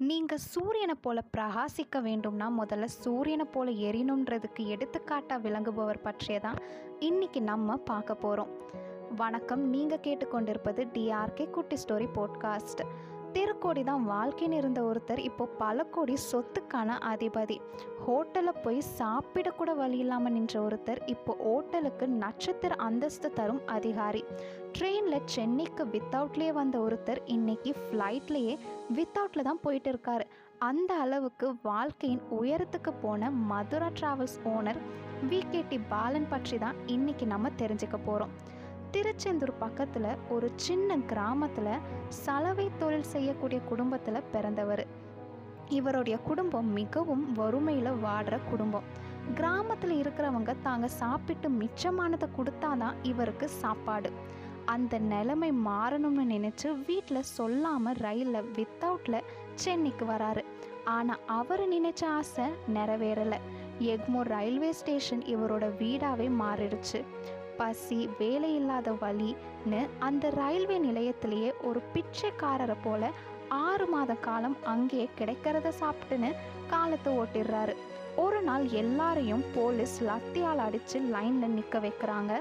நீங்கள் சூரியனை போல பிரகாசிக்க வேண்டும்னா முதல்ல சூரியனை போல எரியணுன்றதுக்கு எடுத்துக்காட்டாக விளங்குபவர் பற்றிய தான் இன்னைக்கு நம்ம பார்க்க போகிறோம் வணக்கம். நீங்கள் கேட்டுக்கொண்டிருப்பது டிஆர்கே குட்டி ஸ்டோரி போட்காஸ்ட் திருக்கோடி தான் வாழ்க்கைன்னு இருந்த ஒருத்தர் இப்போ பல கோடி சொத்துக்கான அதிபதி. ஹோட்டலில் போய் சாப்பிடக்கூட வழி இல்லாமல் நின்ற ஒருத்தர் இப்போ ஹோட்டலுக்கு நட்சத்திர அந்தஸ்து தரும் அதிகாரி. ட்ரெயினில் சென்னைக்கு வித்தவுட்லேயே வந்த ஒருத்தர் இன்னைக்கு ஃப்ளைட்லேயே வித்தவுட்டில் தான் போயிட்டு இருக்காரு. அந்த அளவுக்கு வாழ்க்கையின் உயரத்துக்கு போன Madura travels owner VKT Balan பற்றி தான் இன்னைக்கு நம்ம தெரிஞ்சுக்க போகிறோம் திருச்செந்தூர் பக்கத்தில் ஒரு சின்ன கிராமத்தில் சலவை தொழில் செய்யக்கூடிய குடும்பத்தில் பிறந்தவர். இவருடைய குடும்பம் மிகவும் வறுமையில் வாடுற குடும்பம். கிராமத்தில் இருக்கிறவங்க தாங்க சாப்பிட்டு மிச்சமானதை கொடுத்தாதான் இவருக்கு சாப்பாடு. அந்த நிலைமை மாறணும்னு நினச்சி வீட்டில் சொல்லாமல் ரயிலில் வித்தவுட்டில் சென்னைக்கு வராரு. ஆனால் அவர் நினைச்ச ஆசை நிறைவேறலை. எக்மோர் ரயில்வே ஸ்டேஷன் இவரோட வீடாகவே மாறிடுச்சு. பசி வேலையில்லாத வழின்னு அந்த ரயில்வே நிலையத்திலேயே ஒரு பிச்சைக்காரரை போல ஆறு மாத காலம் அங்கேயே கிடைக்கிறத சாப்பிட்டுன்னு காலத்தை ஓட்டிடுறாரு. ஒரு நாள் எல்லாரையும் போலீஸ் லத்தியால் அடித்து லைனில் நிற்க வைக்கிறாங்க.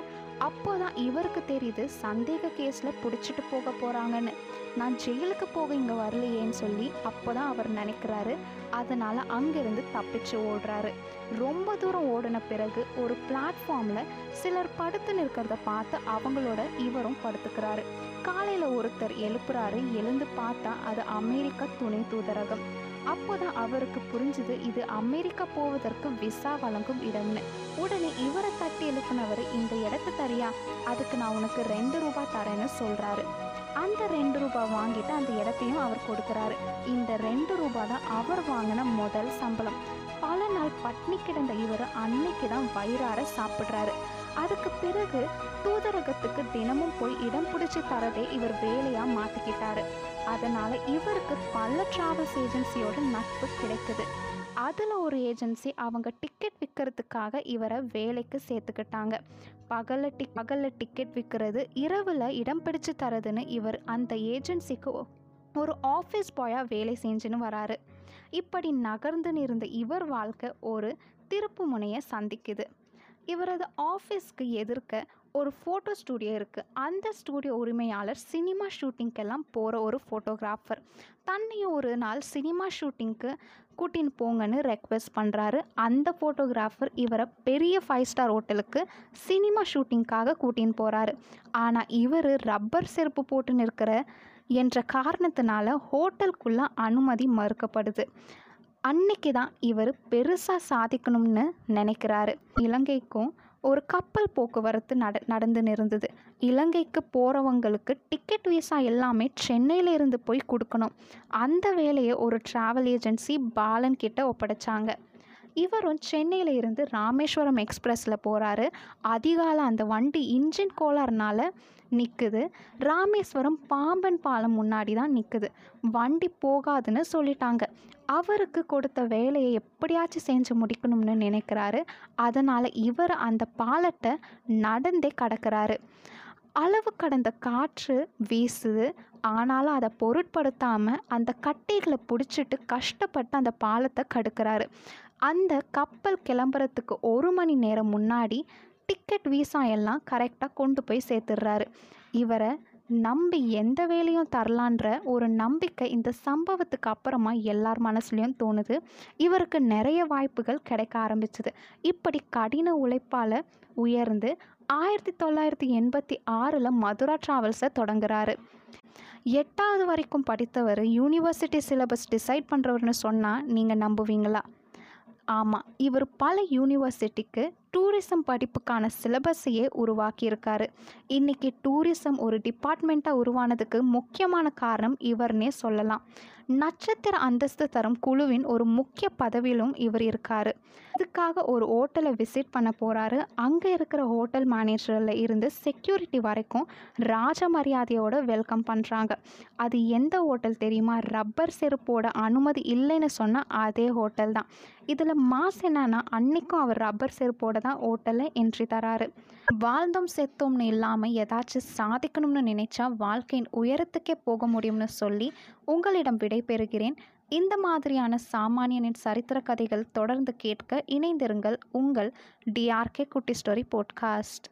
அப்போதான் இவருக்கு தெரியுது சந்தேக கேஸில் பிடிச்சிட்டு போக போகிறாங்கன்னு நான் ஜெயிலுக்கு போக இங்கே வரலையேன்னு சொல்லி அப்போ தான் அவர் நினைக்கிறாரு. அதனால் அங்கேருந்து தப்பிச்சு ஓடுறாரு. ரொம்ப தூரம் ஓடின பிறகு ஒரு பிளாட்ஃபார்மில் சிலர் படுத்து நிற்கிறத பார்த்து அவங்களோட இவரும் படுத்துக்கிறாரு. காலையில் ஒருத்தர் எழுப்புறாரு. எழுந்து பார்த்தா அது அமெரிக்க துணை தூதரகம். அப்போதான் அவருக்கு புரிஞ்சுது இது அமெரிக்கா போவதற்கு விசா வழங்கும் இடம்னு. உடனே இவரை தட்டி எழுப்பினவர் இந்த இடத்த தரியா? அதுக்கு நான் உனக்கு ரெண்டு ரூபாய் தரேன்னு சொல்கிறாரு அந்த ரெண்டு ரூபாய் வாங்கிட்டு அந்த இடத்தையும் அவர் கொடுக்குறாரு. இந்த ரெண்டு ரூபாய் தான் அவர் வாங்கின முதல் சம்பளம். பல நாள் பட்னி கிடந்த இவர் அன்னைக்கு தான் வயிறார சாப்பிட்றாரு. அதுக்கு பிறகு தூதரகத்துக்கு தினமும் போய் இடம் பிடிச்சி தரதே இவர் வேலையாக மாற்றிக்கிட்டாரு அதனால் இவருக்கு பல ட்ராவல்ஸ் ஏஜென்சியோட நட்பு கிடைக்குது அதில் ஒரு ஏஜென்சி அவங்க டிக்கெட் விற்கிறதுக்காக இவரை வேலைக்கு சேர்த்துக்கிட்டாங்க. பகலில் டிக் பகலில் டிக்கெட் விற்கிறது இரவில் இடம் பிடிச்சு தரதுன்னு இவர் அந்த ஏஜென்சிக்கு ஒரு ஆஃபீஸ் பாயாக வேலை செஞ்சுன்னு வராரு. இப்படி நகர்ந்துன்னு இருந்த இவர் வாழ்க்கை ஒரு திருப்பு முனையை சந்திக்குது. இவரது ஆஃபீஸ்க்கு எதிர்க்க ஒரு ஃபோட்டோ ஸ்டூடியோ இருக்குது அந்த ஸ்டூடியோ உரிமையாளர் சினிமா ஷூட்டிங்க்கெல்லாம் போகிற ஒரு ஃபோட்டோகிராஃபர் தன்னையும் ஒரு நாள் சினிமா ஷூட்டிங்க்கு கூட்டின்னு போங்கன்னு ரெக்வெஸ்ட் பண்ணுறாரு அந்த ஃபோட்டோகிராஃபர் இவரை பெரிய ஃபைவ் ஸ்டார் ஹோட்டலுக்கு சினிமா ஷூட்டிங்க்காக கூட்டின்னு போகிறாரு ஆனால் இவர் ரப்பர் செருப்பு போட்டுன்னு இருக்கிற என்ற காரணத்தினால ஹோட்டலுக்குள்ளே அனுமதி மறுக்கப்படுது. அன்னைக்கு தான் இவர் பெருசாக சாதிக்கணும்னு நினைக்கிறாரு. இலங்கைக்கும் ஒரு கப்பல் போக்குவரத்து நட நடந்துன்னு இருந்தது இலங்கைக்கு போகிறவங்களுக்கு டிக்கெட் விசா எல்லாமே சென்னையில் இருந்து போய் கொடுக்கணும். அந்த வேலையை ஒரு ட்ராவல் ஏஜென்சி பாலன் கிட்ட ஒப்படைச்சாங்க. இவரும் சென்னையில் இருந்து ராமேஸ்வரம் எக்ஸ்பிரஸில் போகிறாரு அதிகாலை அந்த வண்டி இன்ஜின் கோளாறுனால நிற்குது ராமேஸ்வரம் பாம்பன் பாலம் முன்னாடி தான் நிற்குது வண்டி போகாதுன்னு சொல்லிட்டாங்க. அவருக்கு கொடுத்த வேலையை எப்படியாச்சும் செஞ்சு முடிக்கணும்னு நினைக்கிறாரு. அதனால் இவர் அந்த பாலத்தை நடந்தே கடக்கிறாரு. அளவு கடந்த காற்று வீசுது. ஆனாலும் அதை பொருட்படுத்தாமல் அந்த கட்டைகளை பிடிச்சிட்டு கஷ்டப்பட்டு அந்த பாலத்தை கடுக்கிறாரு. அந்த கப்பல் கிளம்புறதுக்கு ஒரு மணி நேரம் முன்னாடி டிக்கெட் வீசா எல்லாம் கரெக்டாக கொண்டு போய் சேர்த்துடுறாரு. இவரை நம்பி எந்த வேலையும் தரலான்ற ஒரு நம்பிக்கை இந்த சம்பவத்துக்கு அப்புறமா எல்லார் மனசுலையும் தோணுது. இவருக்கு நிறைய வாய்ப்புகள் கிடைக்க ஆரம்பிச்சுது. இப்படி கடின உழைப்பால் உயர்ந்து ஆயிரத்தி தொள்ளாயிரத்தி எண்பத்தி ஆறில் மதுரா ட்ராவல்ஸை தொடங்குறாரு. எட்டாவது வரைக்கும் படித்தவர் யூனிவர்சிட்டி சிலபஸ் டிசைட் பண்ணுறவர்னு சொன்னால் நீங்கள் நம்புவீங்களா? ஆமாம் இவர் பல யூனிவர்சிட்டிக்கு டூரிசம் படிப்புக்கான சிலபஸையே உருவாக்கியிருக்காரு. இன்றைக்கி டூரிசம் ஒரு டிபார்ட்மெண்ட்டாக உருவானதுக்கு முக்கியமான காரணம் இவர்னே சொல்லலாம். நட்சத்திர அந்தஸ்து தரும் குழுவின் ஒரு முக்கிய பதவியிலும் இவர் இருக்கார். இதுக்காக ஒரு ஹோட்டலை விசிட் பண்ண போகிறாரு அங்கே இருக்கிற ஹோட்டல் மேனேஜரில் இருந்து செக்யூரிட்டி வரைக்கும் ராஜ மரியாதையோட வெல்கம் பண்ணுறாங்க அது எந்த ஹோட்டல் தெரியுமா? ரப்பர் செருப்போட அனுமதி இல்லைன்னு சொன்னால் அதே ஹோட்டல் தான். இதில் மாஸ் என்னன்னா அன்னைக்கும் அவர் ரப்பர் செருப்போட தான் ஹோட்டலில் என்ட்ரி தராரு. வாழ்ந்தோம் செத்தோம்னு இல்லாமல் ஏதாச்சும் சாதிக்கணும்னு நினைச்சா வாழ்க்கையின் உயரத்துக்கே போக முடியும்னு சொல்லி உங்களிடம் விடை பெறுகிறேன் இந்த மாதிரியான சாமானியனின் சரித்திர கதைகள் தொடர்ந்து கேட்க இணைந்திருங்கள் உங்கள் டிஆர்கே குட்டி ஸ்டோரி போட்காஸ்ட்